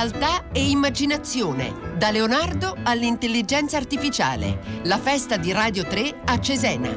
Realtà e immaginazione, da Leonardo all'intelligenza artificiale. La festa di Radio 3 a Cesena.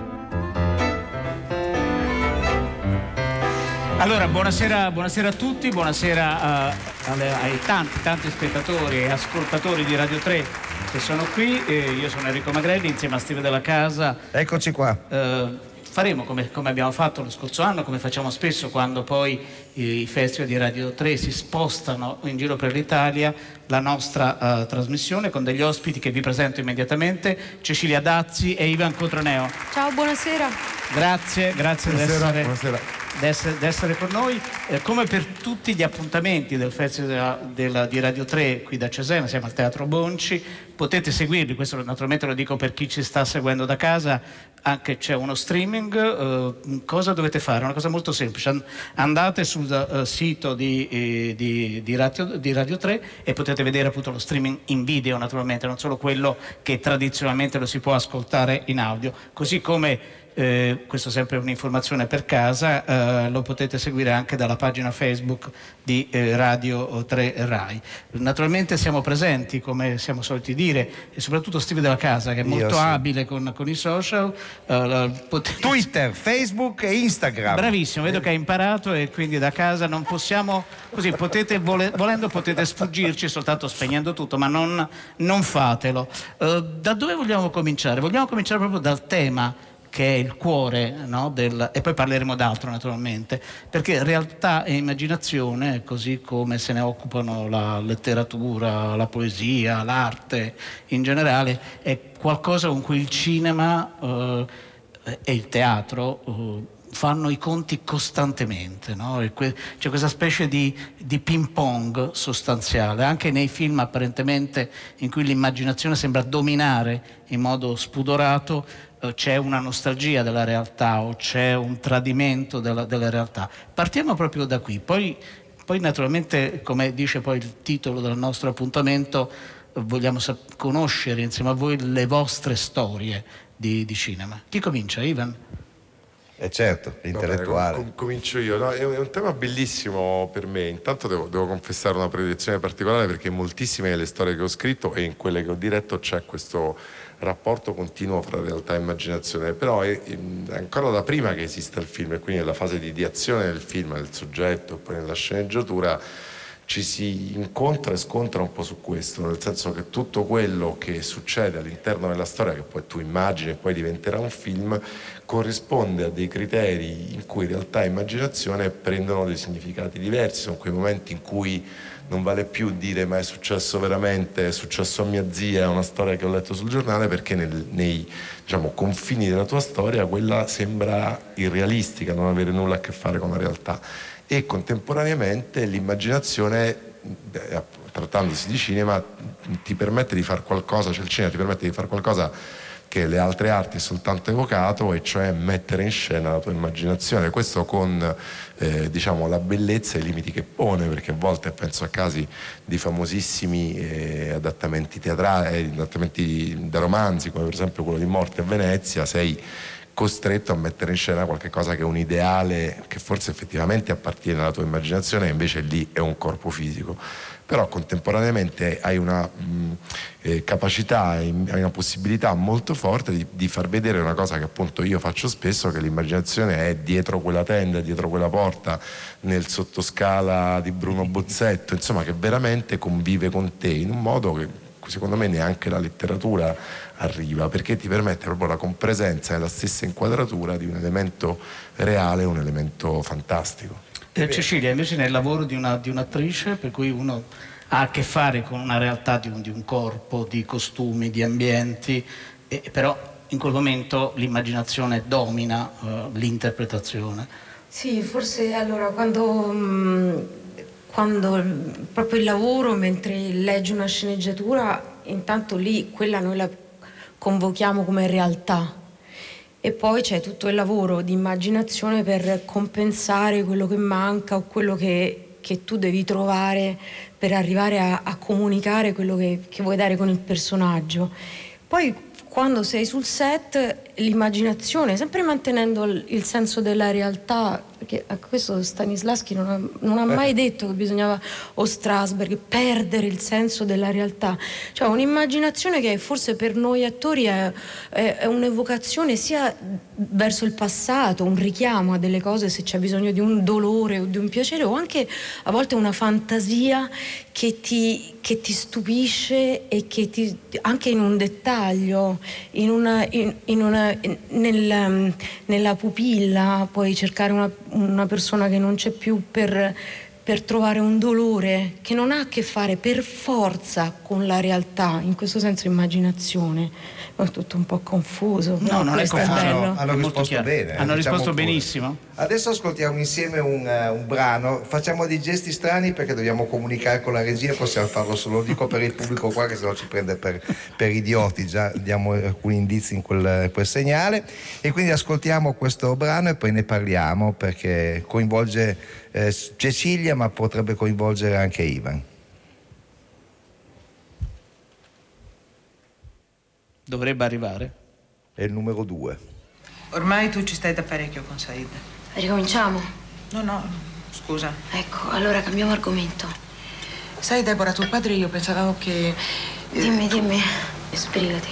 Allora, buonasera, buonasera a tutti, buonasera uh, alle, ai tanti, tanti spettatori e ascoltatori di Radio 3 che sono qui. Eh, io sono Enrico Magrelli insieme a Steve della Casa. Eccoci qua. Uh, faremo come, come, abbiamo fatto lo scorso anno, come facciamo spesso quando poi i festival di Radio 3 si spostano in giro per l'Italia, la nostra uh, trasmissione con degli ospiti che vi presento immediatamente, Cecilia Dazzi e Ivan Cotroneo. Ciao, buonasera. Grazie, grazie buonasera, di essere, buonasera di essere con noi. Eh, come per tutti gli appuntamenti del Festival della, di Radio 3 qui da Cesena, siamo al Teatro Bonci, potete seguirli, questo naturalmente lo dico per chi ci sta seguendo da casa, anche c'è uno streaming, eh, cosa dovete fare? Una cosa molto semplice, andate sul uh, sito di, eh, di, di, Radio, di, Radio, 3 e potete vedere appunto lo streaming in video naturalmente, non solo quello che tradizionalmente lo si può ascoltare in audio, così come eh, questo è sempre un'informazione per casa, eh, lo potete seguire anche dalla pagina Facebook di eh, Radio 3 RAI. Naturalmente siamo presenti, come siamo soliti dire, e soprattutto Steve della Casa, che è molto sì. abile con, con, i social. Eh, potete... Twitter, Facebook e Instagram. Bravissimo, vedo che ha imparato e quindi da casa non possiamo, così potete, vole, volendo potete sfuggirci soltanto spegnendo tutto, ma non, non fatelo. Eh, da dove vogliamo cominciare? Vogliamo cominciare proprio dal tema che è il cuore no, del, e poi parleremo d'altro naturalmente, perché realtà e immaginazione, così come se ne occupano la letteratura, la poesia, l'arte in generale, è qualcosa con cui il cinema eh, e il teatro eh, fanno i conti costantemente, no? c'è questa specie di, di, ping pong sostanziale, anche nei film apparentemente in cui l'immaginazione sembra dominare in modo spudorato, c'è una nostalgia della realtà o c'è un tradimento della, della realtà. Partiamo proprio da qui, poi, poi, naturalmente, come dice poi il titolo del nostro appuntamento, vogliamo conoscere insieme a voi le vostre storie di, di cinema. Chi comincia, Ivan? Eh certo, intellettuale. Com- comincio io. No, è, un, è, un, tema bellissimo per me. Intanto devo, devo, confessare una predilezione particolare perché in moltissime delle storie che ho scritto e in quelle che ho diretto c'è questo rapporto continuo fra realtà e immaginazione. Però è, è ancora da prima che esista il film e quindi nella fase di, di azione del film, del soggetto, poi nella sceneggiatura ci si incontra e scontra un po' su questo, nel senso che tutto quello che succede all'interno della storia, che poi tu immagini e poi diventerà un film, corrisponde a dei criteri in cui realtà e immaginazione prendono dei significati diversi, sono quei momenti in cui non vale più dire ma è successo veramente, è successo a mia zia, è una storia che ho letto sul giornale, perché nel, nei diciamo, confini della tua storia quella sembra irrealistica, non avere nulla a che fare con la realtà. E contemporaneamente l'immaginazione, trattandosi di cinema, ti permette di fare qualcosa, cioè il cinema ti permette di fare qualcosa che le altre arti soltanto evocato, e cioè mettere in scena la tua immaginazione. Questo con eh, diciamo, la bellezza e i limiti che pone, perché a volte penso a casi di famosissimi eh, adattamenti teatrali, adattamenti da romanzi, come per esempio quello di Morte a Venezia, sei costretto a mettere in scena qualcosa che è un ideale che forse effettivamente appartiene alla tua immaginazione e invece lì è un corpo fisico. Però contemporaneamente hai una mh, eh, capacità, hai una possibilità molto forte di, di, far vedere una cosa che appunto io faccio spesso, che l'immaginazione è dietro quella tenda, dietro quella porta, nel sottoscala di Bruno Bozzetto, insomma che veramente convive con te in un modo che secondo me neanche la letteratura arriva, perché ti permette proprio la compresenza e la stessa inquadratura di un elemento reale, un elemento fantastico. Eh, Cecilia, invece nel lavoro di, una, di, un'attrice, per cui uno ha a che fare con una realtà di un, di un corpo, di costumi, di ambienti, e, però in quel momento l'immaginazione domina uh, l'interpretazione. Sì, forse allora quando, mh, mm, quando proprio il lavoro, mentre leggi una sceneggiatura, intanto lì quella noi la convochiamo come realtà e poi c'è tutto il lavoro di immaginazione per compensare quello che manca o quello che, che tu devi trovare per arrivare a, a comunicare quello che, che, vuoi dare con il personaggio. Poi quando sei sul set l'immaginazione, sempre mantenendo il, senso della realtà, perché a questo Stanislaschi non ha, non ha mai detto che bisognava, o Strasberg, perdere il senso della realtà. Cioè un'immaginazione che forse per noi attori è, è, è un'evocazione sia verso il passato, un richiamo a delle cose se c'è bisogno di un dolore o di un piacere, o anche a volte una fantasia che ti, che ti stupisce e che ti, anche in un dettaglio, in una, in, in una, nel, nella pupilla puoi cercare una, una persona che non c'è più per, per trovare un dolore che non ha a che fare per forza con la realtà, in questo senso immaginazione. È tutto un po' confuso. No, non è confuso. Hanno, hanno Molto risposto chiaro. bene. Hanno diciamo risposto pure. benissimo. Adesso ascoltiamo insieme un, eh, un brano, facciamo dei gesti strani perché dobbiamo comunicare con la regia, possiamo farlo solo, lo dico per il pubblico qua che se no ci prende per, per idioti, già diamo alcuni indizi in quel, quel segnale e quindi ascoltiamo questo brano e poi ne parliamo perché coinvolge eh, Cecilia ma potrebbe coinvolgere anche Ivan. Dovrebbe arrivare. È il numero due. Ormai tu ci stai da parecchio con Said. Ricominciamo? No, no, scusa. Ecco, allora cambiamo argomento. Sai, Deborah, tuo padre io pensavo che... eh, Dimmi, dimmi, sbrigati.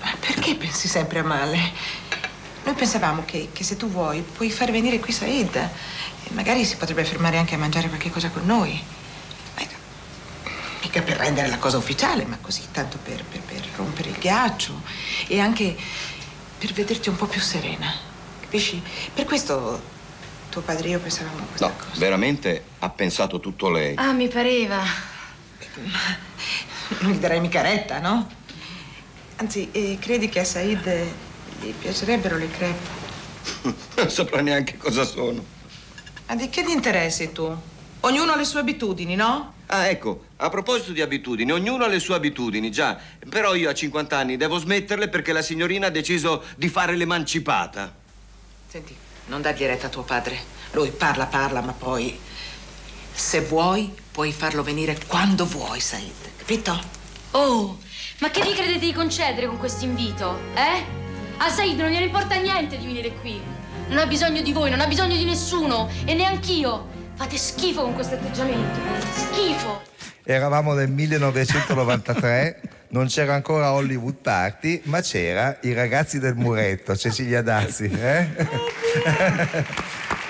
Ma perché pensi sempre a male? Noi pensavamo che, che se tu vuoi puoi far venire qui Said. Magari si potrebbe fermare anche a mangiare qualche cosa con noi. Ma- Mica per rendere la cosa ufficiale, ma così, tanto per, per- per rompere il ghiaccio. E anche per vederti un po' più serena. Capisci? Per questo tuo padre e io pensavamo a questa No, cosa. veramente ha pensato tutto lei. Ah, mi pareva. Non gli darei mica retta, no? Anzi, eh, credi che a Said gli piacerebbero le crepe? Non saprà neanche cosa sono. Ma di che ti interessi tu? Ognuno ha le sue abitudini, no? Ah, ecco, a proposito di abitudini, ognuno ha le sue abitudini, già. Però io a 50 anni devo smetterle perché la signorina ha deciso di fare l'emancipata. Senti, non dargli retta a tuo padre. Lui parla, parla, ma poi... Se vuoi, puoi farlo venire quando vuoi, Said. Capito? Oh, ma che vi credete di concedere con questo invito? Eh? A Said non gliene importa niente di venire qui. Non ha bisogno di voi, non ha bisogno di nessuno. E neanch'io. Fate schifo con questo atteggiamento. Schifo. Eravamo nel 1993, non c'era ancora Hollywood Party, ma c'era i ragazzi del muretto, Cecilia Dazzi. eh?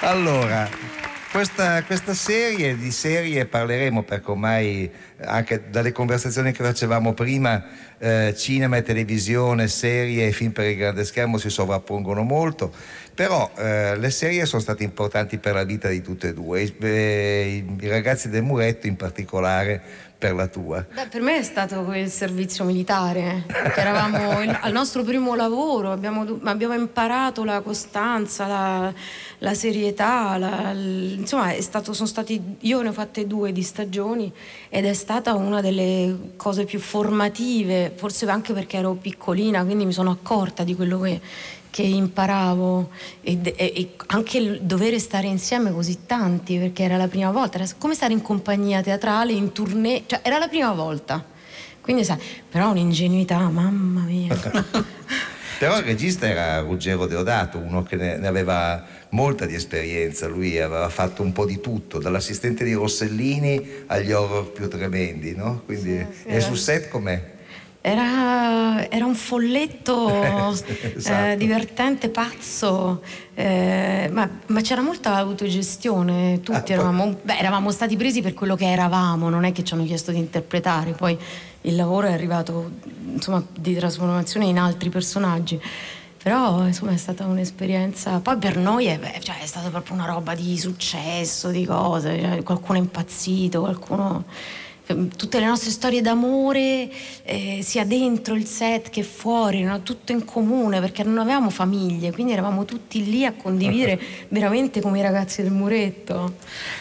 allora, questa, questa serie, di serie parleremo perché ormai anche dalle conversazioni che facevamo prima, eh, cinema e televisione, serie e film per il grande schermo si sovrappongono molto, però eh, le serie sono state importanti per la vita di tutte e due, i, eh, i ragazzi del muretto in particolare per la tua. Beh, per me è stato quel servizio militare, perché eravamo il- al nostro primo lavoro, abbiamo, abbiamo imparato la costanza, la, la serietà, la- insomma è stato, sono stati, io ne ho fatte due di stagioni ed è stata una delle cose più formative, forse anche perché ero piccolina, quindi mi sono accorta di quello che, che imparavo e, e- e anche il dovere stare insieme così tanti perché era la prima volta, era come stare in compagnia teatrale, in tournée, cioè era la prima volta. Quindi sai, però un'ingenuità, mamma mia. Però il regista era Ruggero Deodato, uno che ne, ne aveva molta di esperienza, lui aveva fatto un po' di tutto, dall'assistente di Rossellini agli horror più tremendi, no? Quindi, sì, e era- sul set com'è? Era, era un folletto Esatto. eh, divertente, pazzo, eh, ma, ma c'era molta autogestione, tutti Ah, poi- eravamo, beh, eravamo stati presi per quello che eravamo, non è che ci hanno chiesto di interpretare, poi il lavoro è arrivato insomma, di trasformazione in altri personaggi. Però insomma è stata un'esperienza, poi per noi è, beh, cioè, è stata proprio una roba di successo, di cose, cioè, qualcuno è impazzito, qualcuno tutte le nostre storie d'amore, eh, sia dentro il set che fuori, erano tutto in comune perché non avevamo famiglie, quindi eravamo tutti lì a condividere veramente come i ragazzi del muretto.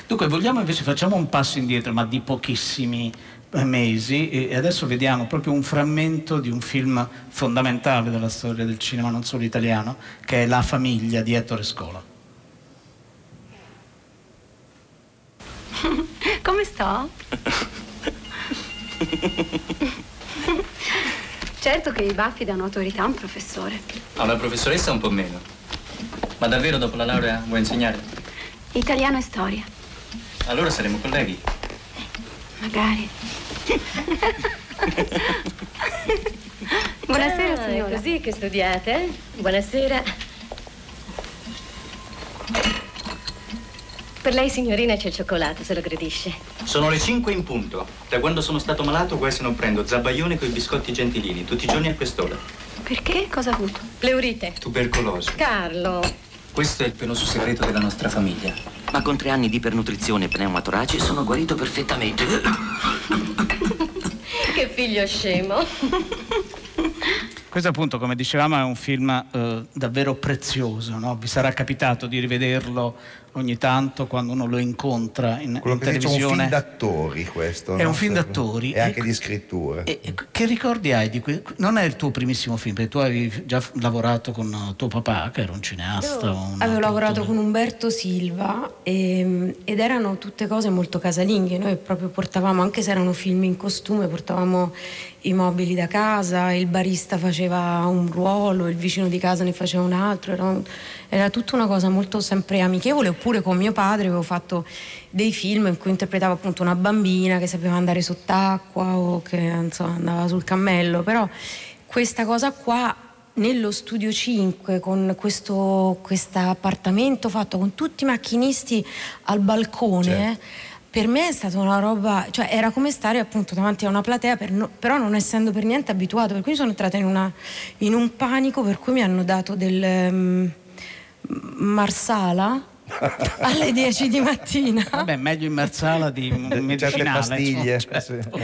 Dunque, vogliamo invece facciamo un passo indietro, ma di pochissimi eh, mesi, e adesso vediamo proprio un frammento di un film fondamentale della storia del cinema, non solo italiano, che è La famiglia di Ettore Scola. Come sto? certo che i baffi danno autorità a un professore. A una professoressa un po' meno. Ma davvero dopo la laurea vuoi insegnare? Italiano e storia. Allora saremo colleghi. Magari. Buonasera, Ah, signora. È così che studiate? Buonasera. Per lei, signorina, c'è il cioccolato, se lo gradisce. Sono le 5 in punto. Da quando sono stato malato quasi non prendo zabaione con i biscotti gentilini, tutti i giorni a quest'ora. Perché? Cosa ha avuto? Pleurite. Tubercolosi. Carlo. Questo è il penoso segreto della nostra famiglia. Ma con tre anni di ipernutrizione e pneumatoraci sono guarito perfettamente. Che figlio scemo. Questo appunto, come dicevamo, è un film eh, davvero prezioso, no? Vi sarà capitato di rivederlo ogni tanto quando uno lo incontra in, Quello in che si dice un film televisione. d'attori questo. È no? un film d'attori. E anche E- di scrittura. E- e che ricordi hai di que- Non è il tuo primissimo film, perché tu avevi già lavorato con eh, tuo papà, che era un cineasta. un Avevo lavorato con Umberto Silva e- ed erano tutte cose molto casalinghe. Noi proprio portavamo, anche se erano film in costume, portavamo i mobili da casa, il barista faceva un ruolo, il vicino di casa ne faceva un altro. Era, un- era tutta una cosa molto sempre amichevole. Oppure con mio padre avevo fatto dei film in cui interpretavo appunto una bambina che sapeva andare sott'acqua o che insomma, andava sul cammello. Però questa cosa qua nello studio 5 con questo appartamento fatto con tutti i macchinisti al balcone per me è stata una roba cioè era come stare appunto davanti a una platea per no- però non essendo per niente abituato per cui sono entrata in, una- in un panico per cui mi hanno dato del ehm, marsala alle 10 di mattina Vabbè, meglio in marsala di medicinale. pastiglie. sì. certo.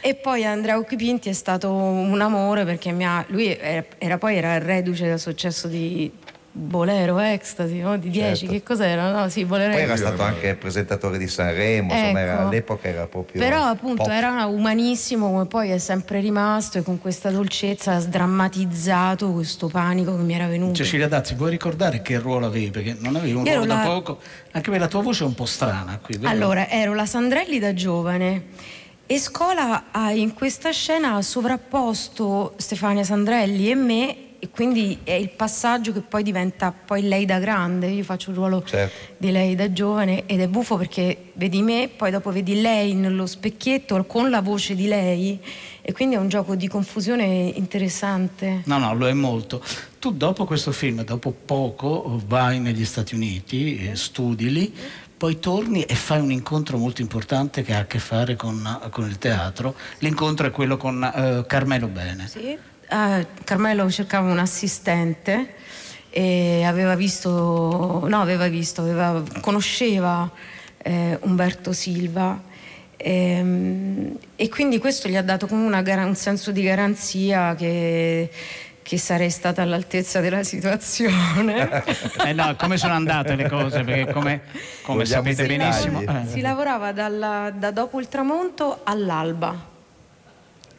E poi Andrea Occhipinti è stato un amore perché mi ha, lui era, era poi era reduce dal successo di Bolero, Ecstasy, no? di 10, Certo. che cos'era? No, sì, Bolero Poi era stato anche presentatore di Sanremo, insomma, era- Ecco. all'epoca era proprio. Però appunto pop. era umanissimo come poi è sempre rimasto e con questa dolcezza ha sdrammatizzato questo panico che mi era venuto. Cecilia Dazzi, vuoi ricordare che ruolo avevi? Perché non avevi un Io ruolo ero da la- poco, anche perché la tua voce è un po' strana qui. vero? Allora, ero la Sandrelli da giovane e Scola ha in questa scena ha sovrapposto Stefania Sandrelli e me e quindi è il passaggio che poi diventa poi lei da grande. Io faccio il ruolo Certo. di lei da giovane ed è buffo perché vedi me, poi dopo vedi lei nello specchietto con la voce di lei e quindi è un gioco di confusione interessante. No, no, lo è molto. Tu dopo questo film, dopo poco, vai negli Stati Uniti, eh, studi lì, poi torni e fai un incontro molto importante che ha a che fare con, con il teatro. L'incontro è quello con eh, Carmelo Bene. Sì. Ah, Carmelo cercava un assistente e aveva visto, no, aveva visto, aveva- conosceva eh, Umberto Silva ehm, e quindi questo gli ha dato come una un senso di garanzia che, che sarei stata all'altezza della situazione. Eh no, come sono andate le cose? Perché come, come sapete benissimo... eh, Si lavorava dalla- da dopo il tramonto all'alba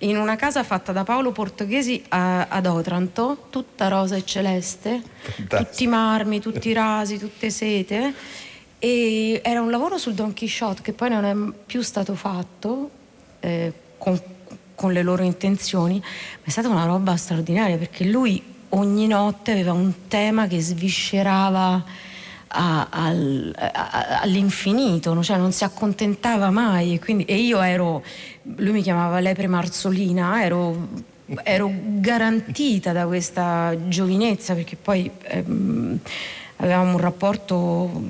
in una casa fatta da Paolo Portoghesi a- ad Otranto, tutta rosa e celeste, tutti marmi, tutti rasi, tutte sete. E era un lavoro sul Don Quixote che poi non è più stato fatto eh, con, con le loro intenzioni, ma è stata una roba straordinaria perché lui ogni notte aveva un tema che sviscerava a- al- a- all'infinito, cioè non si accontentava mai. E, quindi- e io ero, lui mi chiamava lepre marzolina, ero, ero garantita da questa giovinezza perché poi ehm, avevamo un rapporto,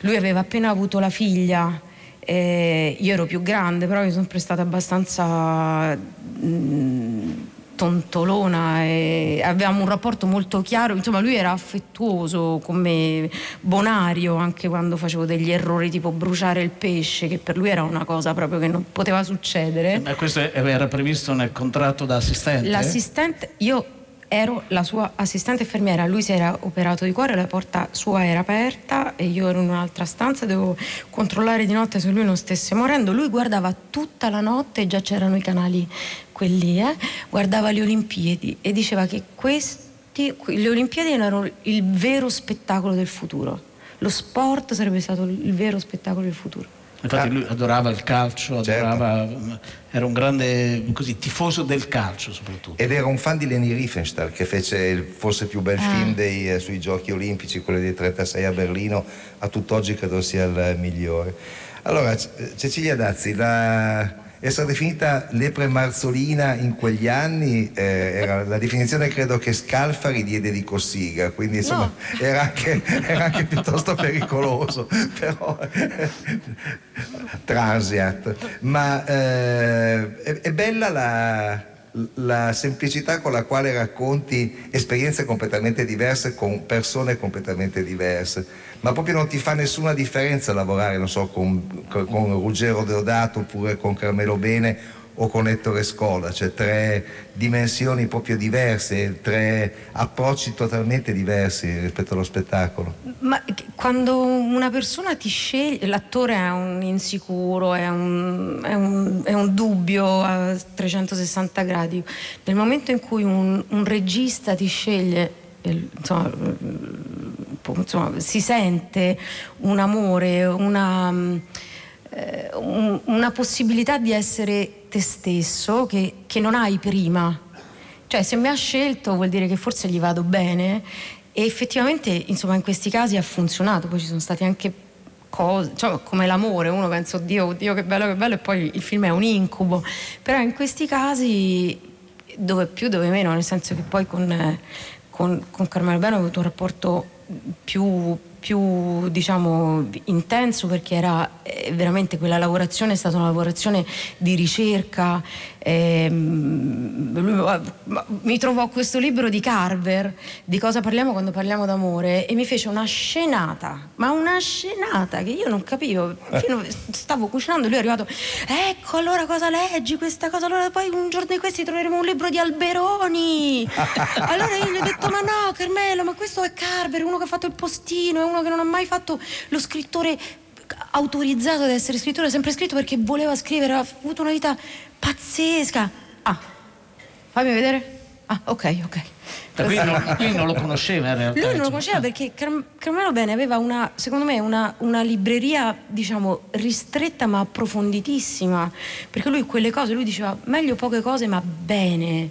lui aveva appena avuto la figlia. eh, io ero più grande, però io sono sempre stata abbastanza mm, tontolona e avevamo un rapporto molto chiaro, insomma lui era affettuoso con me, bonario anche quando facevo degli errori tipo bruciare il pesce, che per lui era una cosa proprio che non poteva succedere. Ma questo era previsto nel contratto da assistente? L'assistente, io ero la sua assistente infermiera, lui si era operato di cuore, la porta sua era aperta e io ero in un'altra stanza, dovevo controllare di notte se lui non stesse morendo. Lui guardava tutta la notte, già c'erano i canali quelli, eh, guardava le Olimpiadi e diceva che questi, le Olimpiadi erano il vero spettacolo del futuro. Lo sport sarebbe stato il vero spettacolo del futuro. Infatti Ah. lui adorava il calcio, Certo. adorava, era un grande così, tifoso del calcio soprattutto. Ed era un fan di Leni Riefenstahl che fece il forse più bel Ah. film dei, eh, sui giochi olimpici, quello del 36 a Berlino, a tutt'oggi credo sia il migliore. Allora, Cecilia Dazzi, la- essere definita lepre marzolina in quegli anni eh, era la definizione credo che Scalfari diede di Cossiga, quindi insomma era, anche, era anche piuttosto pericoloso, però transient. Ma eh, è, è bella la, la semplicità con la quale racconti esperienze completamente diverse con persone completamente diverse, ma proprio non ti fa nessuna differenza lavorare, non so, con, con, Ruggero Deodato oppure con Carmelo Bene o con Ettore Scola, cioè tre dimensioni proprio diverse, tre approcci totalmente diversi rispetto allo spettacolo. Ma quando una persona ti sceglie, l'attore è un insicuro, è un, è un- è un dubbio a 360 gradi. Nel momento in cui un, un regista ti sceglie, eh, insomma, eh, insomma, si sente un amore, una, eh, un- una possibilità di essere te stesso che, che non hai prima. Cioè, se mi ha scelto vuol dire che forse gli vado bene e effettivamente, insomma, in questi casi ha funzionato. Poi ci sono stati anche cose, cioè, come l'amore, uno pensa, oddio, oddio, che bello, che bello, e poi il film è un incubo. Però in questi casi, dove più, dove meno, nel senso che poi con, eh, con, con Carmelo Bene ho avuto un rapporto più, più diciamo intenso perché era eh, veramente quella lavorazione è stata una lavorazione di ricerca ma- mi trovò questo libro di Carver di cosa parliamo quando parliamo d'amore e mi fece una scenata ma una scenata che io non capivo fino, stavo cucinando e lui è arrivato ecco allora cosa leggi questa cosa? Allora poi un giorno di questi troveremo un libro di Alberoni. Allora io gli ho detto ma no Carmelo ma questo è Carver uno che ha fatto il postino uno che non ha mai fatto lo scrittore autorizzato ad essere scrittore ha sempre scritto perché voleva scrivere ha avuto una vita pazzesca. Ah fammi vedere. Ah ok ok Qui non, lui non lo conosceva in realtà. lui non lo conosceva perché Car- Carmelo Bene aveva una, secondo me, una, una libreria, diciamo, ristretta ma approfonditissima. Perché lui quelle cose, lui diceva meglio poche cose ma bene.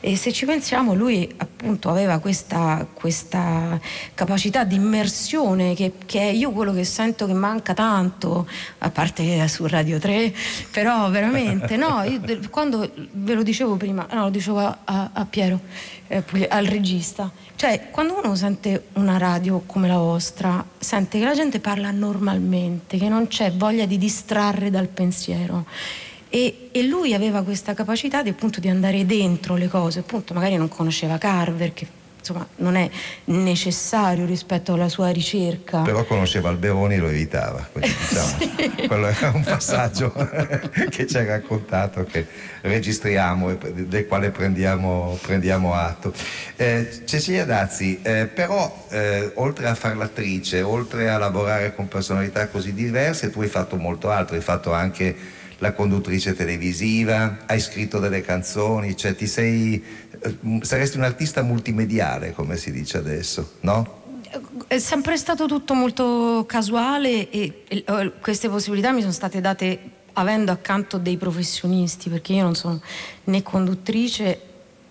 E se ci pensiamo, lui appunto aveva questa, questa capacità di immersione che, che è io quello che sento che manca tanto, a parte su Radio 3, però veramente, no, io quando ve lo dicevo prima, no, lo dicevo a, a- a Piero, eh, Puglia- al regista, cioè quando uno sente una radio come la vostra, sente che la gente parla normalmente, che non c'è voglia di distrarre dal pensiero. E, e lui aveva questa capacità di, appunto, di andare dentro le cose, appunto magari non conosceva Carver, che insomma non è necessario rispetto alla sua ricerca. Però conosceva Alberoni e lo evitava, quindi, diciamo, quello era un passaggio che ci ha raccontato, che registriamo e del quale prendiamo, prendiamo atto. Eh, Cecilia Dazzi, eh, però eh, oltre a fare l'attrice, oltre a lavorare con personalità così diverse, tu hai fatto molto altro, hai fatto anche la conduttrice televisiva, hai scritto delle canzoni, cioè ti sei, saresti un artista multimediale, come si dice adesso, no? È sempre stato tutto molto casuale e, e, eh, queste possibilità mi sono state date avendo accanto dei professionisti, perché io non sono né conduttrice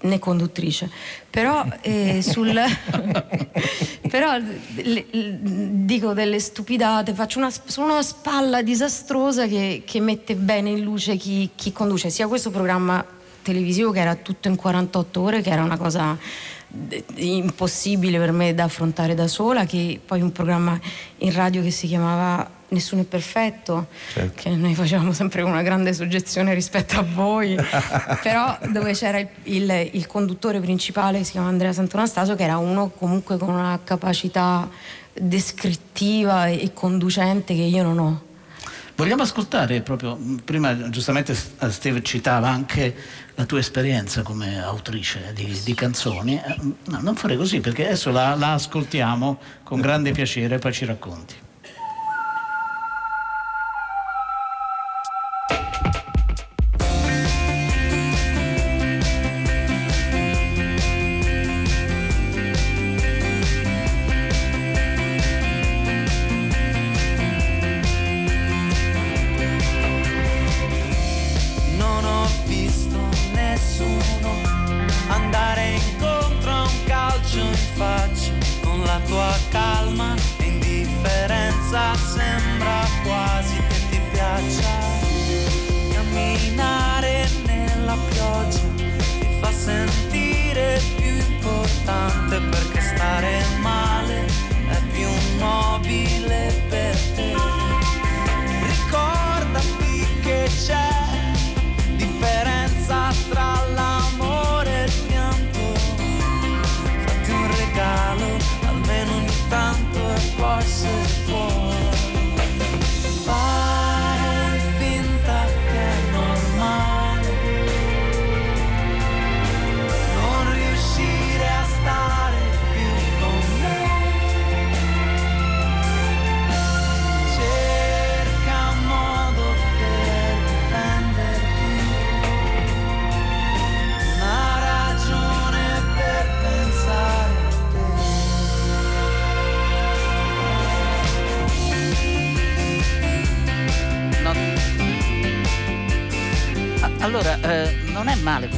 né conduttrice, però, eh, sul, però le- le- dico delle stupidate, faccio una, sono una spalla disastrosa che, che mette bene in luce chi, chi conduce sia questo programma televisivo che era tutto in 48 ore, che era una cosa d- impossibile per me da affrontare da sola, che poi un programma in radio che si chiamava Nessuno è perfetto, che noi facevamo sempre una grande soggezione rispetto a voi, però dove c'era il, il- il conduttore principale che si chiama Andrea Santonastaso, che era uno comunque con una capacità descrittiva e conducente che io non ho. Vogliamo ascoltare proprio, prima giustamente eh, Steve citava anche la tua esperienza come autrice di, di canzoni. Eh, No, non fare così perché adesso la, la ascoltiamo con grande piacere e poi ci racconti.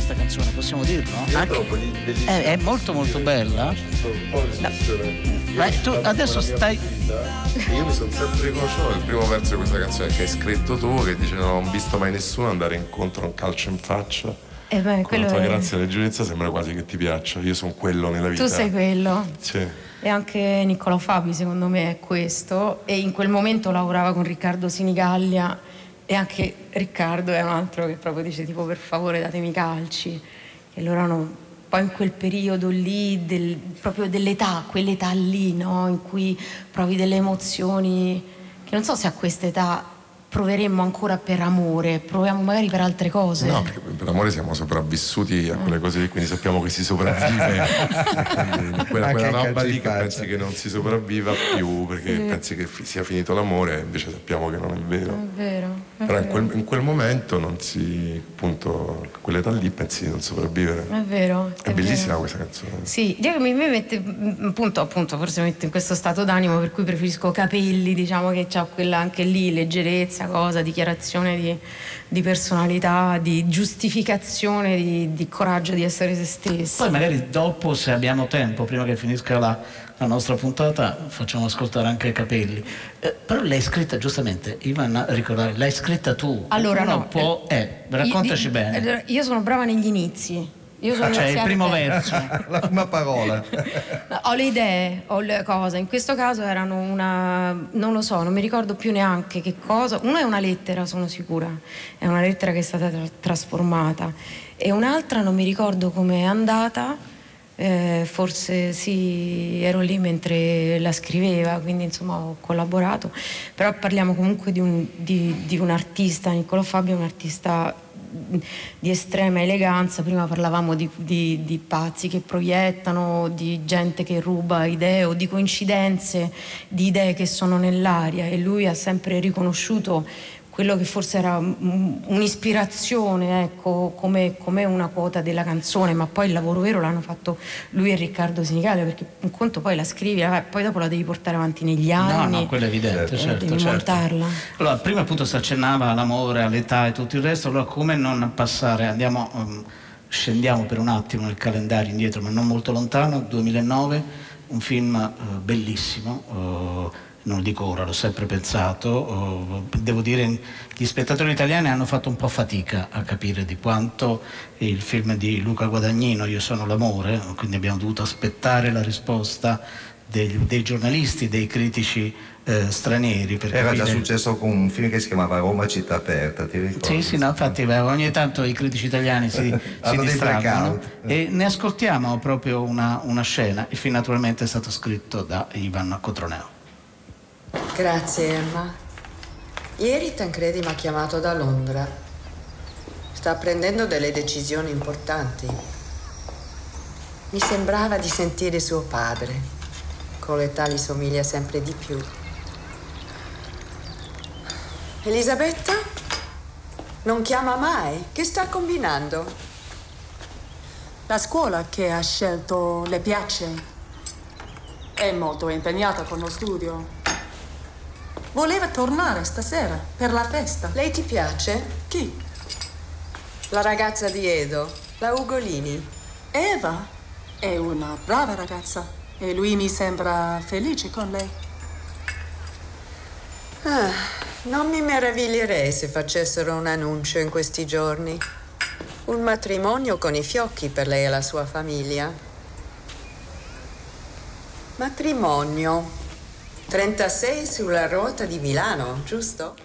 Questa canzone, possiamo dirlo? È, è molto molto bella. Ma tu adesso stai... Io mi sono sempre riconosciuto nel primo verso di questa canzone che hai scritto tu, che dice non ho visto mai nessuno andare incontro a un calcio in faccia. E beh, Con la tua è- grazia e leggerezza sembra quasi che ti piaccia. Io sono quello nella vita. Tu sei quello. Sì. E anche Niccolò Fabi secondo me è questo. E in quel momento lavorava con Riccardo Sinigallia e anche Riccardo è un altro che proprio dice tipo per favore datemi i calci. E loro hanno poi in quel periodo lì, del- proprio dell'età, quell'età lì, no? In cui provi delle emozioni che non so se a questa età proveremmo ancora per amore, proviamo magari per altre cose. No, perché per amore siamo sopravvissuti a quelle cose lì, quindi sappiamo che si sopravvive. quella, quella roba lì che pensi che non si sopravviva più perché Sì. pensi che sia finito l'amore, invece sappiamo che non è vero. È vero. È Però in vero. quel, in quel momento non si, appunto, a quell'età lì pensi di non sopravvivere. È vero. È bellissima questa canzone. Sì, Diego mi, mi mette mm, appunto, appunto, forse mi mette in questo stato d'animo per cui preferisco capelli, diciamo che c'ha quella anche lì leggerezza, cosa, dichiarazione di, di personalità, di giustificazione, di, di coraggio di essere se stesso. Poi magari dopo, se abbiamo tempo, prima che finisca la, la nostra puntata, facciamo ascoltare anche i capelli. Eh, però l'hai scritta, giustamente, Ivan, ricordare, l'hai scritta tu. Allora, Uno no, può, eh, raccontaci Io- bene. allora, Io sono brava negli inizi. Io sono Ah, cioè, il primo verso. La prima parola. No, Ho le idee, ho le cose. In questo caso erano una. non lo so, non mi ricordo più neanche che cosa. Una è una lettera, sono sicura. È una lettera che è stata tra- trasformata. E un'altra non mi ricordo come è andata. Eh, forse sì, ero lì mentre la scriveva, quindi insomma ho collaborato. Però parliamo comunque di un, di- di un artista, Niccolò Fabio è un artista di estrema eleganza, prima parlavamo di, di- di pazzi che proiettano, di gente che ruba idee o di coincidenze di idee che sono nell'aria e lui ha sempre riconosciuto quello che forse era un'ispirazione, ecco, come, come una quota della canzone, ma poi il lavoro vero l'hanno fatto lui e Riccardo Sinigallia, perché un conto poi la scrivi, vabbè, poi dopo la devi portare avanti negli No, anni. no, quello è evidente, eh, certo, devi certo. montarla. Allora, prima appunto si accennava all'amore, all'età e tutto il resto, allora come non passare, andiamo, ehm, scendiamo per un attimo nel calendario indietro, ma non molto lontano, 2009, un film eh, bellissimo, eh, non lo dico ora, l'ho sempre pensato, eh, devo dire gli spettatori italiani hanno fatto un po' fatica a capire di quanto il film di Luca Guadagnino, Io sono l'amore, quindi abbiamo dovuto aspettare la risposta dei, dei giornalisti, dei critici eh, stranieri. Era già successo con un film che si chiamava Roma città aperta, ti ricordi? Sì, sì, no, infatti beh, ogni tanto i critici italiani si, si distraggono e ne ascoltiamo proprio una, una scena. Il film naturalmente è stato scritto da Ivan Cotroneo. Grazie Emma. Ieri Tancredi mi ha chiamato da Londra. Sta prendendo delle decisioni importanti. Mi sembrava di sentire suo padre. Con l'età gli somiglia sempre di più. Elisabetta? Non chiama mai? Che sta combinando? La scuola che ha scelto le piace. È molto impegnata con lo studio. Voleva tornare stasera per la festa. Lei ti piace? Chi? La ragazza di Edo, la Ugolini. Eva è una brava ragazza e lui mi sembra felice con lei. Ah, non mi meraviglierei se facessero un annuncio in questi giorni. Un matrimonio con i fiocchi per lei e la sua famiglia. Matrimonio. 36 sulla ruota di Milano, giusto?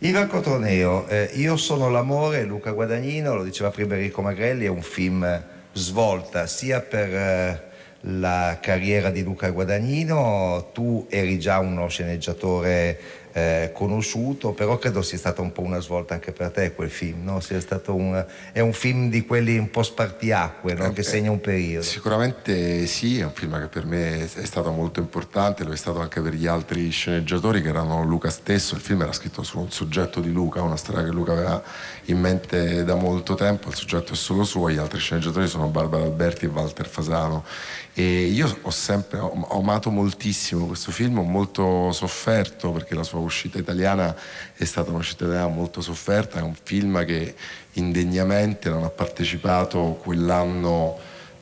Ivan Cotroneo, eh, Io sono l'amore, Luca Guadagnino, lo diceva prima Enrico Magrelli, è un film svolta sia per eh, la carriera di Luca Guadagnino, tu eri già uno sceneggiatore eh, conosciuto, però credo sia stata un po' una svolta anche per te quel film, no? Sia stato un, è un film di quelli un po' spartiacque, no? che segna un periodo. Sicuramente sì, è un film che per me è stato molto importante, lo è stato anche per gli altri sceneggiatori che erano Luca stesso, il film era scritto su un soggetto di Luca, una storia che Luca aveva in mente da molto tempo, il soggetto è solo suo, gli altri sceneggiatori sono Barbara Alberti e Walter Fasano e io ho sempre ho amato moltissimo questo film, ho molto sofferto perché la sua uscita italiana è stata un'uscita italiana molto sofferta, è un film che indegnamente non ha partecipato quell'anno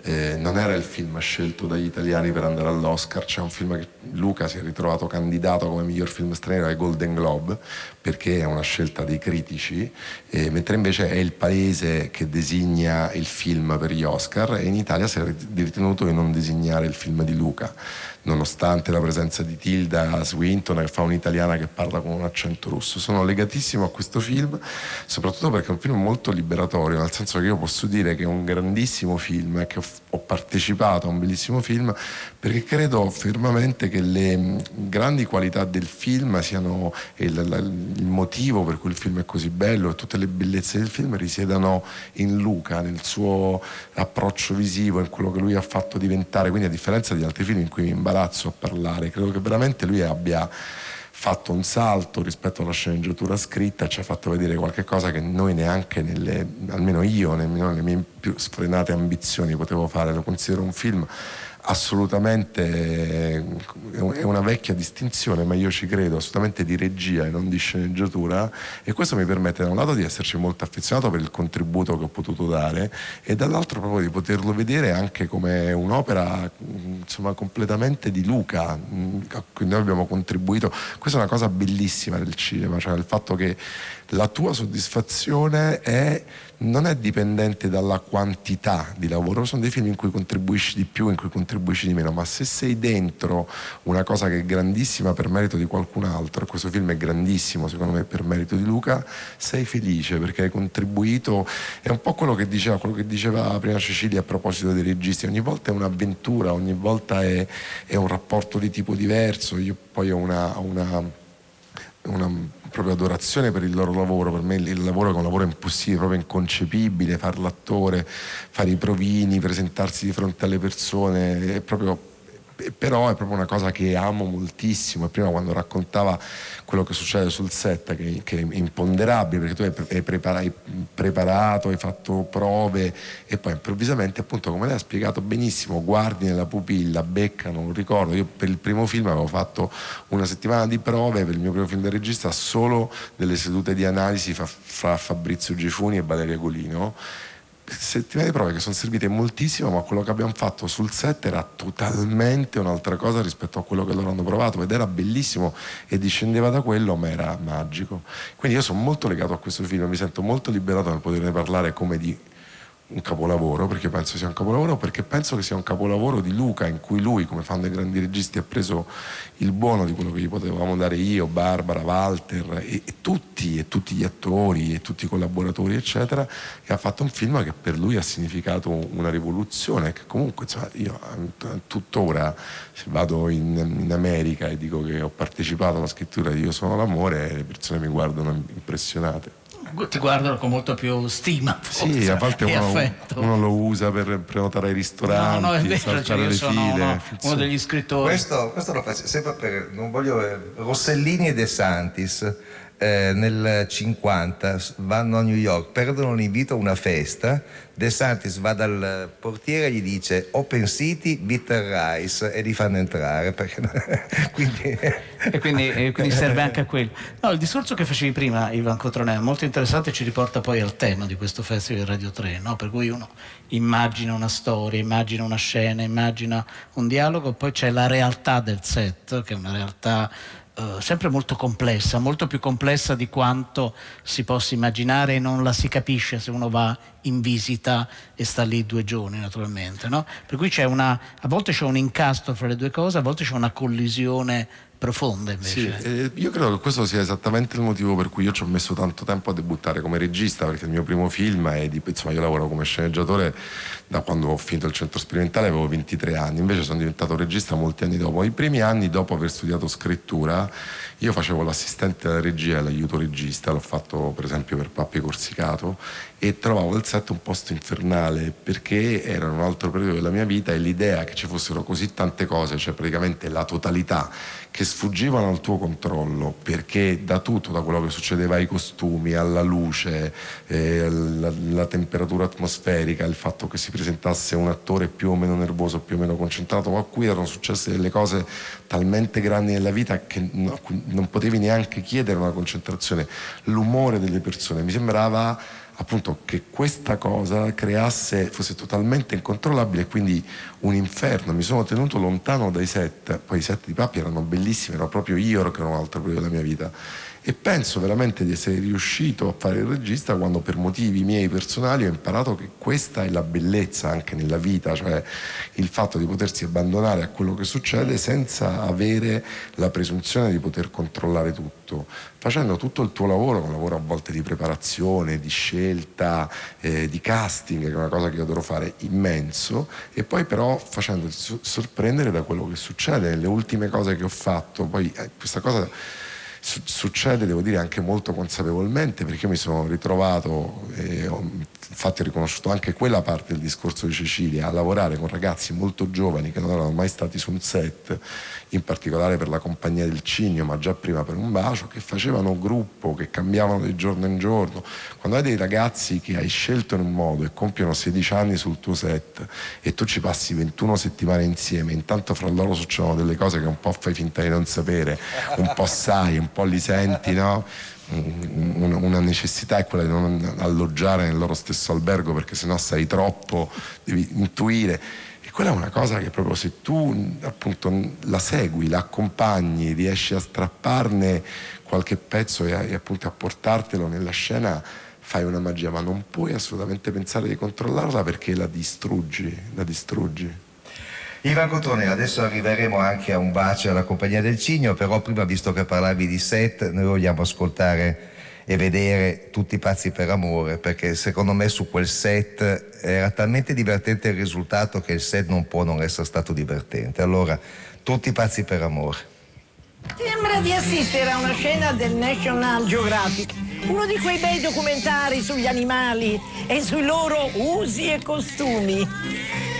eh, non era il film scelto dagli italiani per andare all'Oscar, c'è un film che Luca si è ritrovato candidato come miglior film straniero ai Golden Globe perché è una scelta dei critici, eh, mentre invece è il paese che designa il film per gli Oscar e in Italia si è ritenuto di non designare il film di Luca nonostante la presenza di Tilda Swinton che fa un'italiana che parla con un accento russo. Sono legatissimo a questo film, soprattutto perché è un film molto liberatorio, nel senso che io posso dire che è un grandissimo film e che ho partecipato a un bellissimo film perché credo fermamente che le grandi qualità del film siano il, il motivo per cui il film è così bello e tutte le bellezze del film risiedano in Luca, nel suo approccio visivo, in quello che lui ha fatto diventare, quindi a differenza di altri film in cui mi imbarazzo a parlare, credo che veramente lui abbia fatto un salto rispetto alla sceneggiatura scritta ci ha fatto vedere qualche cosa che noi neanche nelle, almeno io nelle mie più sfrenate ambizioni potevo fare, lo considero un film assolutamente è una vecchia distinzione, ma io ci credo, assolutamente di regia e non di sceneggiatura e questo mi permette da un lato di esserci molto affezionato per il contributo che ho potuto dare e dall'altro proprio di poterlo vedere anche come un'opera insomma completamente di Luca cui noi abbiamo contribuito. Questa è una cosa bellissima del cinema, cioè il fatto che la tua soddisfazione è, non è dipendente dalla quantità di lavoro, sono dei film in cui contribuisci di più, in cui contribuisci di meno, ma se sei dentro una cosa che è grandissima per merito di qualcun altro, questo film è grandissimo secondo me per merito di Luca, sei felice perché hai contribuito, è un po' quello che diceva, quello che diceva prima Cecilia a proposito dei registi, ogni volta è un'avventura, ogni volta è, è un rapporto di tipo diverso, io poi ho una, una una propria adorazione per il loro lavoro, per me il lavoro è un lavoro impossibile, proprio inconcepibile, fare l'attore, fare i provini, presentarsi di fronte alle persone, è proprio però è proprio una cosa che amo moltissimo. E prima quando raccontava quello che succede sul set che, che è imponderabile perché tu hai, preparato, hai, preparato, hai fatto prove e poi improvvisamente appunto come lei ha spiegato benissimo guardi nella pupilla, beccano un ricordo. Io per il primo film avevo fatto una settimana di prove per il mio primo film da regista solo delle sedute di analisi fra, fra Fabrizio Gifuni e Valeria Golino settimane di prove che sono servite moltissimo, ma quello che abbiamo fatto sul set era totalmente un'altra cosa rispetto a quello che loro hanno provato ed era bellissimo e discendeva da quello, ma era magico. Quindi io sono molto legato a questo film, mi sento molto liberato nel poterne parlare come di un capolavoro, perché penso sia un capolavoro, perché penso che sia un capolavoro di Luca, in cui lui, come fanno i grandi registi, ha preso il buono di quello che gli potevamo dare io, Barbara, Walter e, e tutti, e tutti gli attori e tutti i collaboratori, eccetera, e ha fatto un film che per lui ha significato una rivoluzione, che comunque insomma, io tuttora se vado in, in America e dico che ho partecipato alla scrittura di Io sono l'amore, le persone mi guardano impressionate ti guardano con molto più stima. Forse, sì, a volte uno, uno, lo usa per prenotare ai ristoranti, no, no, vero, saltare cioè le file. Uno, uno degli scrittori. Questo, questo, lo faccio sempre per, non voglio, eh, Rossellini e De Santis eh, nel 50 vanno a New York, perdono l'invito a una festa, De Santis va dal portiere e gli dice Open City, Bitter Rice e li fanno entrare. quindi... e quindi, e quindi serve anche a quello. No, il discorso che facevi prima, Ivan Cotronè, è molto interessante e ci riporta poi al tema di questo festival Radio 3, no? per cui uno immagina una storia, immagina una scena, immagina un dialogo, poi c'è la realtà del set, che è una realtà eh, sempre molto complessa, molto più complessa di quanto si possa immaginare e non la si capisce se uno va in visita e sta lì due giorni naturalmente. No? Per cui una, a volte c'è un incastro fra le due cose, a volte c'è una collisione profonde invece. Sì, eh, io credo che questo sia esattamente il motivo per cui io ci ho messo tanto tempo a debuttare come regista, perché il mio primo film è di, insomma io lavoro come sceneggiatore da quando ho finito il centro sperimentale avevo 23 anni, invece sono diventato regista molti anni dopo. I primi anni dopo aver studiato scrittura io facevo l'assistente alla regia e l'aiuto regista, l'ho fatto per esempio per Pappi Corsicato e trovavo il set un posto infernale perché era un altro periodo della mia vita e l'idea che ci fossero così tante cose, cioè praticamente la totalità che sfuggivano al tuo controllo perché da tutto, da quello che succedeva ai costumi, alla luce, eh, alla, alla temperatura atmosferica, il fatto che si presentasse un attore più o meno nervoso, più o meno concentrato, a cui erano successe delle cose talmente grandi nella vita che no, non potevi neanche chiedere una concentrazione, l'umore delle persone, mi sembrava appunto che questa cosa creasse, fosse totalmente incontrollabile e quindi un inferno. Mi sono tenuto lontano dai set, poi i set di Papi erano bellissimi, ero proprio io che era un altro periodo della mia vita e penso veramente di essere riuscito a fare il regista quando per motivi miei personali ho imparato che questa è la bellezza anche nella vita, cioè il fatto di potersi abbandonare a quello che succede senza avere la presunzione di poter controllare tutto, facendo tutto il tuo lavoro, un lavoro a volte di preparazione, di scelta, eh, di casting, che è una cosa che io adoro fare immenso, e poi però facendo sorprendere da quello che succede. Nelle ultime cose che ho fatto, poi eh, questa cosa succede, devo dire, anche molto consapevolmente perché mi sono ritrovato e ho infatti ho riconosciuto anche quella parte del discorso di Cecilia, a lavorare con ragazzi molto giovani che non erano mai stati su un set, in particolare per la compagnia del Cigno, ma già prima per un bacio, che facevano gruppo, che cambiavano di giorno in giorno. Quando hai dei ragazzi che hai scelto in un modo e compiono 16 anni sul tuo set e tu ci passi 21 settimane insieme, intanto fra loro succedono delle cose che un po' fai finta di non sapere, un po' sai, un po' li senti, no? Una necessità è quella di non alloggiare nel loro stesso albergo perché sennò sei troppo, devi intuire. E quella è una cosa che proprio se tu appunto la segui, la accompagni, riesci a strapparne qualche pezzo e, e appunto a portartelo nella scena, fai una magia, ma non puoi assolutamente pensare di controllarla perché la distruggi, la distruggi. Ivan Cotone, adesso arriveremo anche a un bacio alla compagnia del Cigno, però prima, visto che parlavi di set, noi vogliamo ascoltare e vedere tutti pazzi per amore, perché secondo me su quel set era talmente divertente il risultato che il set non può non essere stato divertente. Allora, tutti pazzi per amore. Sembra di assistere a una scena del National Geographic, uno di quei bei documentari sugli animali e sui loro usi e costumi.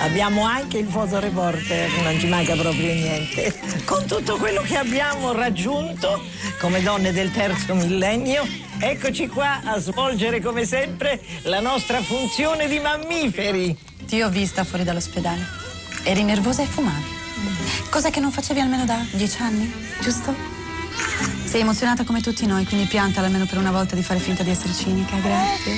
Abbiamo anche il fotoreporter, non ci manca proprio niente. Con tutto quello che abbiamo raggiunto come donne del terzo millennio, eccoci qua a svolgere come sempre la nostra funzione di mammiferi. Ti ho vista fuori dall'ospedale. Eri nervosa e fumavi. Cosa che non facevi almeno da dieci anni, giusto? Sei emozionata come tutti noi, quindi piantala almeno per una volta di fare finta di essere cinica, grazie.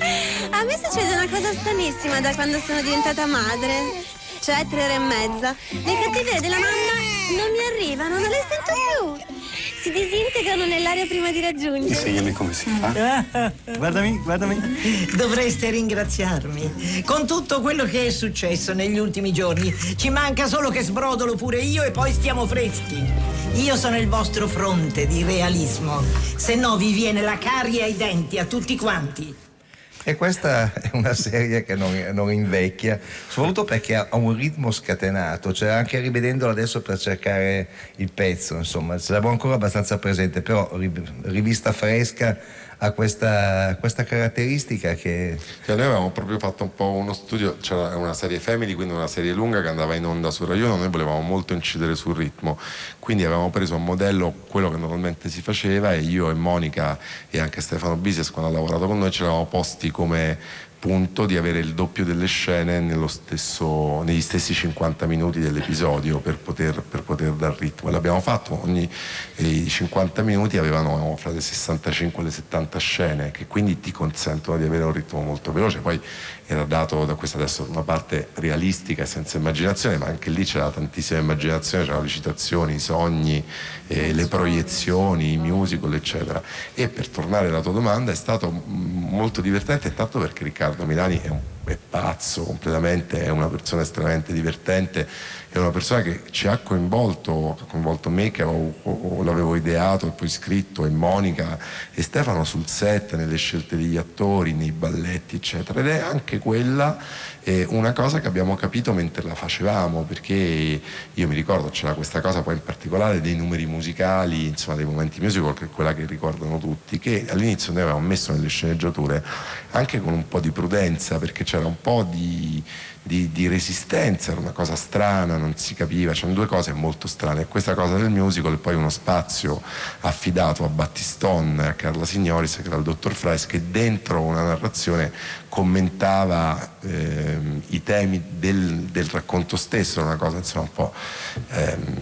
A me succede una cosa stranissima da quando sono diventata madre. Cioè, tre ore e mezza. Le cattiverie della mamma non mi arrivano, non le sento più. Si disintegrano nell'aria prima di raggiungere. Insegnami come si fa. guardami, guardami. Dovreste ringraziarmi. Con tutto quello che è successo negli ultimi giorni, ci manca solo che sbrodolo pure io e poi stiamo freschi. Io sono il vostro fronte di realismo. Se no vi viene la carie ai denti a tutti quanti. E questa è una serie che non, non, invecchia, soprattutto perché ha un ritmo scatenato, cioè anche rivedendola adesso per cercare il pezzo, insomma, ce l'avevo ancora abbastanza presente, però rivista fresca ha questa, questa caratteristica che... Cioè noi avevamo proprio fatto un po' uno studio, c'era una serie family, quindi una serie lunga che andava in onda su Rai 1, noi volevamo molto incidere sul ritmo, quindi avevamo preso a modello quello che normalmente si faceva e io e Monica e anche Stefano Bises quando ha lavorato con noi ce l'avevamo posti come punto di avere il doppio delle scene stesso, negli stessi 50 minuti dell'episodio per poter, per poter dar ritmo. E l'abbiamo fatto, ogni i 50 minuti avevano fra le 65 e le 70 scene che quindi ti consentono di avere un ritmo molto veloce. Poi era dato da questa adesso una parte realistica e senza immaginazione, ma anche lì c'era tantissima immaginazione, c'erano le citazioni, i sogni, eh, le proiezioni, i musical, eccetera. E per tornare alla tua domanda è stato molto divertente, intanto perché Riccardo Milani è un è pazzo completamente, è una persona estremamente divertente, è una persona che ci ha coinvolto, ha coinvolto me che avevo, l'avevo ideato e poi scritto, e Monica e Stefano sul set, nelle scelte degli attori, nei balletti, eccetera. Ed è anche quella eh, una cosa che abbiamo capito mentre la facevamo, perché io mi ricordo c'era questa cosa poi in particolare dei numeri musicali, insomma dei momenti musical, che è quella che ricordano tutti, che all'inizio noi avevamo messo nelle sceneggiature anche con un po' di prudenza, perché c'era un po' di di, di, resistenza, era una cosa strana, non si capiva, c'erano due cose molto strane, questa cosa del musical e poi uno spazio affidato a Battiston a Carla Signoris, che era il dottor Fries, che dentro una narrazione commentava ehm, i temi del, del, racconto stesso, una cosa insomma un po'... Ehm,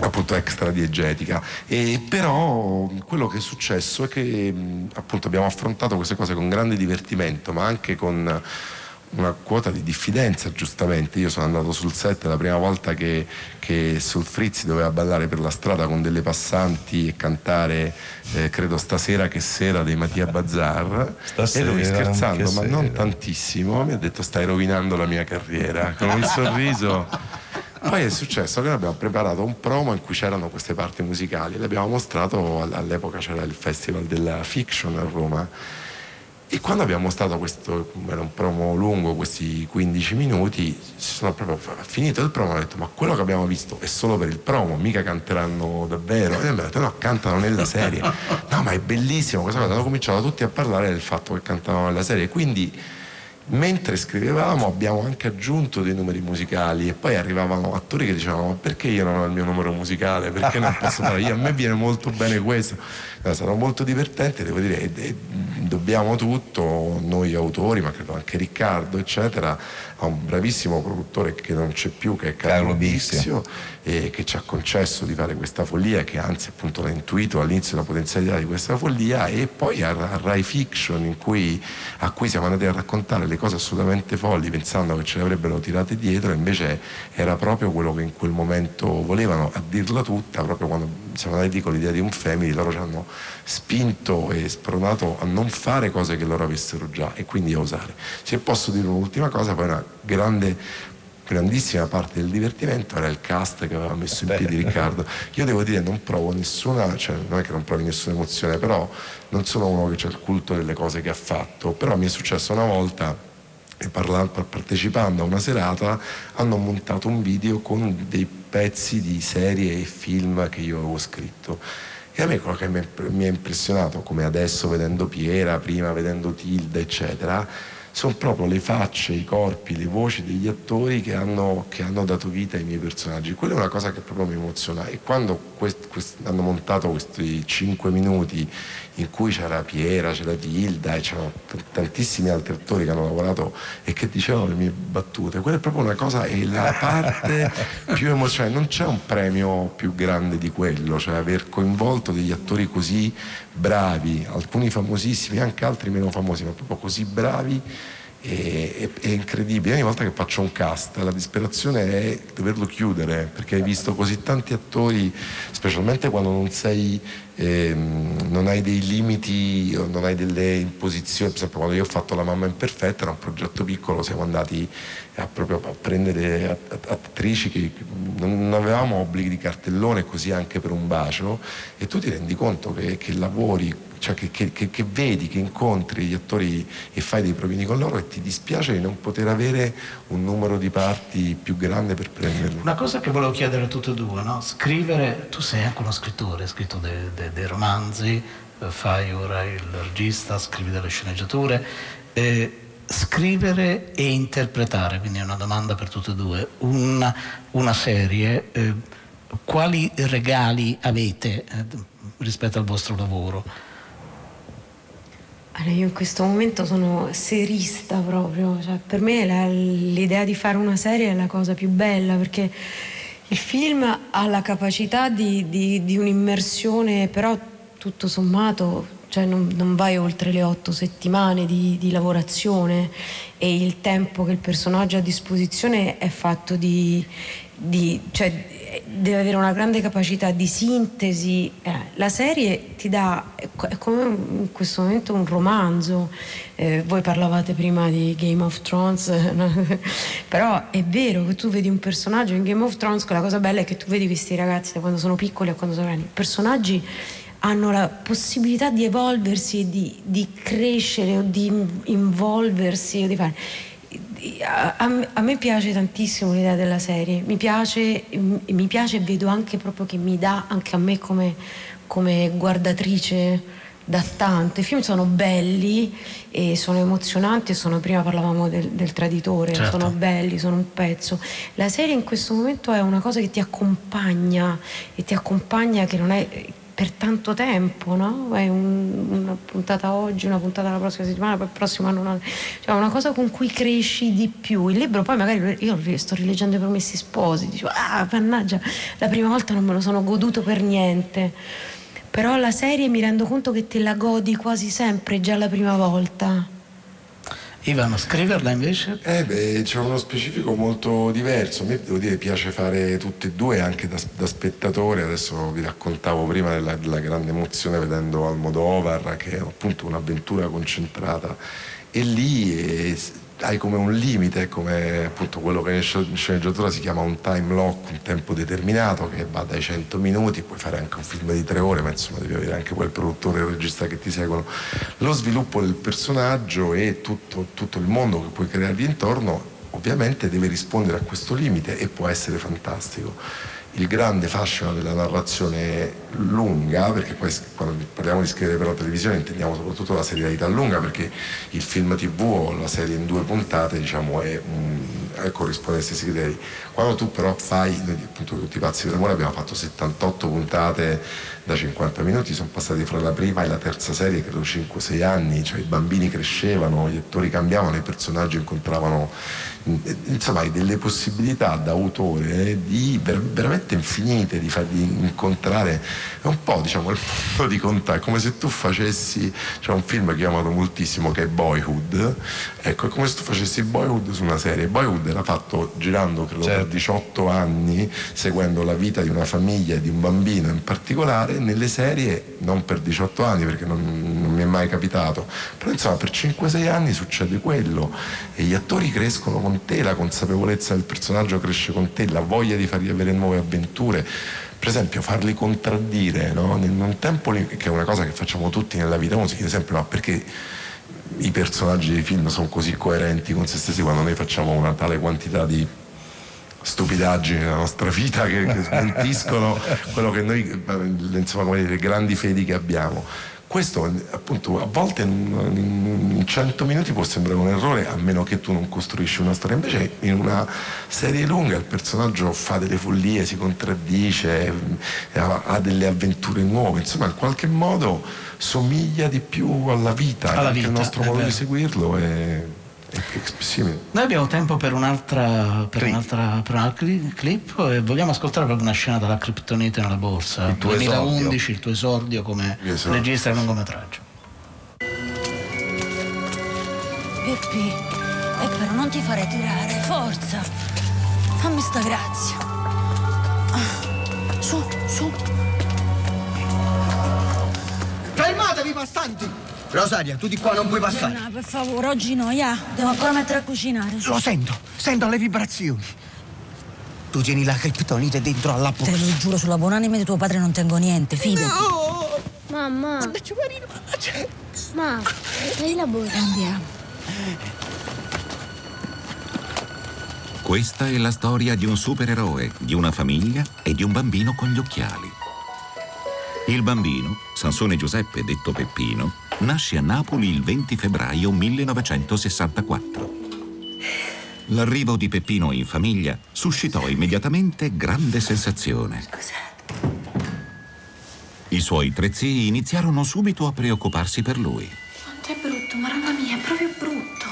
appunto extra diegetica e però quello che è successo è che appunto abbiamo affrontato queste cose con grande divertimento ma anche con una quota di diffidenza giustamente. Io sono andato sul set la prima volta che, che sul Frizzi doveva ballare per la strada con delle passanti e cantare eh, credo stasera che sera dei Mattia Bazzar. Stasera, e lui scherzando ma non tantissimo mi ha detto stai rovinando la mia carriera con un sorriso. Poi è successo che noi abbiamo preparato un promo in cui c'erano queste parti musicali e le abbiamo mostrato all'epoca c'era il festival della fiction a Roma e quando abbiamo mostrato questo, era un promo lungo, questi 15 minuti, sono proprio finito il promo, ho detto ma quello che abbiamo visto è solo per il promo, mica canteranno davvero. E mi hanno detto no, cantano nella serie. No, ma è bellissimo, questa cosa. Hanno cominciato tutti a parlare del fatto che cantavano nella serie. Quindi mentre scrivevamo abbiamo anche aggiunto dei numeri musicali e poi arrivavano attori che dicevano ma perché io non ho il mio numero musicale? Perché non posso fare? Io a me viene molto bene questo. È stato molto divertente devo dire e, e, dobbiamo tutto noi autori ma credo anche Riccardo eccetera a un bravissimo produttore che non c'è più che è Carlo, Carlo Bissio e che ci ha concesso di fare questa follia che anzi appunto l'ha intuito all'inizio la potenzialità di questa follia e poi a, a Rai Fiction cui, a cui siamo andati a raccontare le cose assolutamente folli pensando che ce le avrebbero tirate dietro e invece era proprio quello che in quel momento volevano a dirla tutta proprio quando siamo andati con l'idea di un family loro ci hanno spinto e spronato a non fare cose che loro avessero già e quindi a usare. Se posso dire un'ultima cosa poi una grande grandissima parte del divertimento era il cast che aveva messo in piedi Riccardo. Io devo dire non provo nessuna, cioè non è che non provi nessuna emozione, però non sono uno che c'è il culto delle cose che ha fatto, però mi è successo una volta partecipando a una serata hanno montato un video con dei pezzi di serie e film che io avevo scritto e a me quello che mi ha impressionato come adesso vedendo Piera prima vedendo Tilda eccetera sono proprio le facce, i corpi, le voci degli attori che hanno, che hanno, dato vita ai miei personaggi. Quella è una cosa che proprio mi emoziona. E quando quest, quest, hanno montato questi cinque minuti in cui c'era Piera, c'era Tilda e c'erano tantissimi altri attori che hanno lavorato e che dicevano le mie battute, quella è proprio una cosa, è la parte più emozionante. Non c'è un premio più grande di quello, cioè aver coinvolto degli attori così bravi, alcuni famosissimi, anche altri meno famosi, ma proprio così bravi è, è, incredibile. Ogni volta che faccio un cast la disperazione è doverlo chiudere perché hai visto così tanti attori, specialmente quando non sei, ehm, non hai dei limiti, non hai delle imposizioni. Per esempio, quando io ho fatto La mamma imperfetta, era un progetto piccolo, siamo andati a, proprio a prendere attrici che non avevamo obblighi di cartellone, così anche per un bacio, e tu ti rendi conto che, che lavori cioè che, che, che, vedi, che incontri gli attori e fai dei provini con loro e ti dispiace di non poter avere un numero di parti più grande per prenderli. Una cosa che volevo chiedere a tutti e due, no? scrivere, tu sei anche uno scrittore, hai scritto dei, dei, dei romanzi, eh, fai ora il regista, scrivi delle sceneggiature. Eh, scrivere e interpretare, quindi è una domanda per tutte e due, una, una serie, eh, quali regali avete eh, rispetto al vostro lavoro? Allora, io in questo momento sono serista proprio, cioè, per me la, l'idea di fare una serie è la cosa più bella perché il film ha la capacità di, di, di un'immersione, però tutto sommato cioè non, non, vai oltre le otto settimane di, di, lavorazione e il tempo che il personaggio ha a disposizione è fatto di, di cioè, deve avere una grande capacità di sintesi. Eh, la serie ti dà è come in questo momento un romanzo. Eh, voi parlavate prima di Game of Thrones, però è vero che tu vedi un personaggio in Game of Thrones, la cosa bella è che tu vedi questi ragazzi da quando sono piccoli a quando sono grandi. Personaggi hanno la possibilità di evolversi di, di crescere o di involversi o di fare. A, a, a, me piace tantissimo l'idea della serie, mi piace, mi piace e vedo anche proprio che mi dà anche a me come, come guardatrice da tanto. I film sono belli e sono emozionanti e sono, prima parlavamo del, del traditore, certo. sono belli, sono un pezzo. La serie in questo momento è una cosa che ti accompagna e ti accompagna che non è per tanto tempo, no? Un, una puntata oggi, una puntata la prossima settimana, poi il prossimo anno una, cioè una cosa con cui cresci di più. Il libro poi magari io sto rileggendo i promessi sposi, dico, ah, mannaggia, la prima volta non me lo sono goduto per niente. Però la serie mi rendo conto che te la godi quasi sempre già la prima volta. Ivano, scriverla invece? Eh beh, c'è uno specifico molto diverso. A me devo dire piace fare tutte e due anche da, da spettatore. Adesso vi raccontavo prima della, della, grande emozione vedendo Almodovar, che è appunto un'avventura concentrata. E lì eh, hai come un limite, come appunto quello che in sceneggiatura si chiama un time lock, un tempo determinato che va dai 100 minuti, puoi fare anche un film di tre ore, ma insomma devi avere anche quel produttore il regista che ti seguono. Lo sviluppo del personaggio e tutto, tutto il mondo che puoi creargli intorno ovviamente deve rispondere a questo limite e può essere fantastico il grande fascino della narrazione lunga, perché poi quando parliamo di scrivere per la televisione intendiamo soprattutto la serialità lunga, perché il film tv o la serie in due puntate diciamo, è, è, corrisponde ai stessi criteri. Quando tu però fai, appunto tutti i pazzi per amore abbiamo fatto 78 puntate da 50 minuti, sono passati fra la prima e la terza serie, credo 5-6 anni, cioè i bambini crescevano, gli attori cambiavano, i personaggi incontravano insomma hai delle possibilità da autore di veramente infinite di fargli incontrare è un po' diciamo il mondo di contatto come se tu facessi c'è un film che ho amato moltissimo che è Boyhood ecco è come se tu facessi Boyhood su una serie Boyhood era fatto girando credo certo. per 18 anni seguendo la vita di una famiglia e di un bambino in particolare nelle serie non per 18 anni perché non, non mi è mai capitato però insomma per 5-6 anni succede quello e gli attori crescono con con te, la consapevolezza del personaggio cresce con te, la voglia di fargli avere nuove avventure. Per esempio farli contraddire, no? un tempo che è una cosa che facciamo tutti nella vita, uno si chiede sempre ma perché i personaggi dei film sono così coerenti con se stessi quando noi facciamo una tale quantità di stupidaggini nella nostra vita che, che smentiscono quello che noi, insomma, come dire, le grandi fedi che abbiamo questo appunto a volte in 100 minuti può sembrare un errore a meno che tu non costruisci una storia. Invece in una serie lunga il personaggio fa delle follie si contraddice ha, delle avventure nuove. Insomma in qualche modo somiglia di più alla vita alla vita, il nostro modo di seguirlo è noi abbiamo tempo per un'altra, per un'altra, per un'altra clip e vogliamo ascoltare proprio una scena dalla Kryptonite nella borsa. Il 2011, esordio. il tuo esordio come esordio. regista di lungometraggio. Pippi, e però non ti fare tirare, forza. Fammi sta grazia. Ah, su, su. Fermatevi, passanti! Rosaria, tu di qua non puoi passare. No, per favore, oggi no, ya. Devo ancora mettere a cucinare. Lo sento, sento le vibrazioni. Tu tieni la criptonite dentro alla borsa. Te lo giuro, sulla buonanima di tuo padre non tengo niente, fidati. No! Mamma. Mannaggia, Marino, mannaggia. Ma, dai la borsa. Andiamo. Questa è la storia di un supereroe, di una famiglia e di un bambino con gli occhiali. Il bambino, Sansone Giuseppe detto Peppino, nasce a Napoli il 20 febbraio 1964. L'arrivo di Peppino in famiglia suscitò immediatamente grande sensazione. I suoi tre zii iniziarono subito a preoccuparsi per lui. Quanto è brutto, mamma mia, è proprio brutto.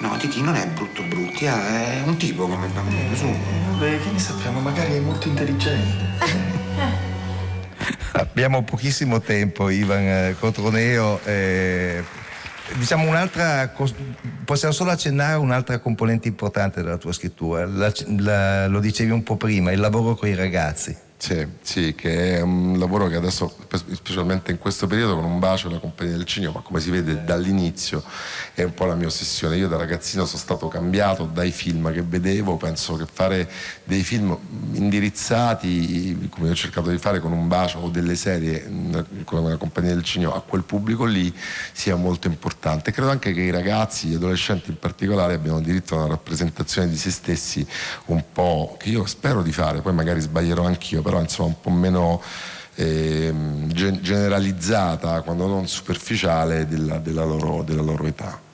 No, Titi non è brutto bruttia, è un tipo come bambino, su. Vabbè, che ne sappiamo, magari è molto intelligente. Abbiamo pochissimo tempo, Ivan eh, Cotroneo. Eh, diciamo un'altra, possiamo solo accennare un'altra componente importante della tua scrittura, la, la, lo dicevi un po' prima, il lavoro con i ragazzi. Sì, sì, che è un lavoro che adesso, specialmente in questo periodo, con un bacio la compagnia del cinema, ma come si vede dall'inizio è un po' la mia ossessione. Io da ragazzino sono stato cambiato dai film che vedevo, penso che fare dei film indirizzati, come ho cercato di fare con un bacio o delle serie con la compagnia del cinema, a quel pubblico lì sia molto importante. Credo anche che i ragazzi, gli adolescenti in particolare, abbiano diritto a una rappresentazione di se stessi un po' che io spero di fare, poi magari sbaglierò anch'io però insomma un po' meno eh, generalizzata, quando non superficiale, della, della, loro, della loro età.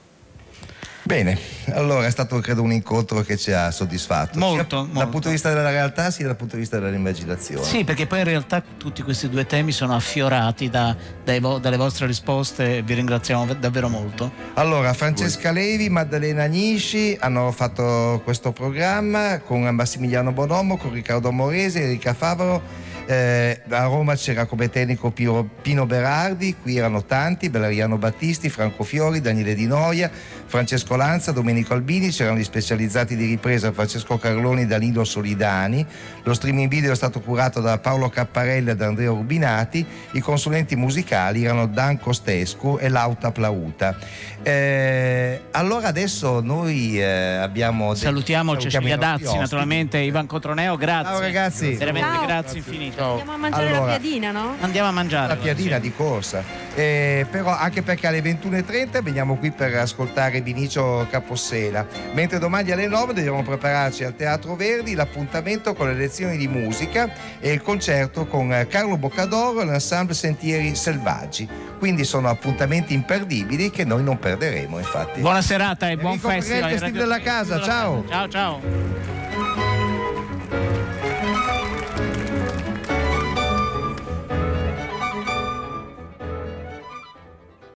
Bene, allora è stato credo un incontro che ci ha soddisfatto. Molto, sia molto. Dal punto di vista della realtà sia dal punto di vista dell'immaginazione. Sì, perché poi in realtà tutti questi due temi sono affiorati da, vo- dalle vostre risposte e vi ringraziamo davvero molto. Allora, Francesca Levi, Maddalena Agnisci hanno fatto questo programma con Massimiliano Bonomo, con Riccardo Morese, Enrica Favaro. Eh, a Roma c'era come tecnico Pino, Pino Berardi, qui erano tanti, Belariano Battisti, Franco Fiori, Daniele Di Noia, Francesco Lanza, Domenico Albini, c'erano gli specializzati di ripresa Francesco Carloni, Danilo Solidani, lo streaming video è stato curato da Paolo Capparelli e da Andrea Urbinati, i consulenti musicali erano Dan Costescu e Lauta Plauta. Eh, allora adesso noi eh, abbiamo... Salutiamo Cecilia Dazzi, naturalmente, Ivan Cotroneo, grazie. Ciao ragazzi. Veramente Ciao. grazie infinito. Andiamo a mangiare Allora, la piadina, no? Andiamo a mangiare. La piadina di corsa. Eh, però anche perché alle 21.30 veniamo qui per ascoltare Vinicio Capossela. Mentre domani alle 9 dobbiamo prepararci al Teatro Verdi l'appuntamento con le lezioni di musica e il concerto con Carlo Boccadoro e l'ensemble Sentieri Selvaggi. Quindi sono appuntamenti imperdibili che noi non perderemo, infatti. Buona serata e buon Enrico festival. Preghetta, Steve della casa, ciao. Ciao ciao.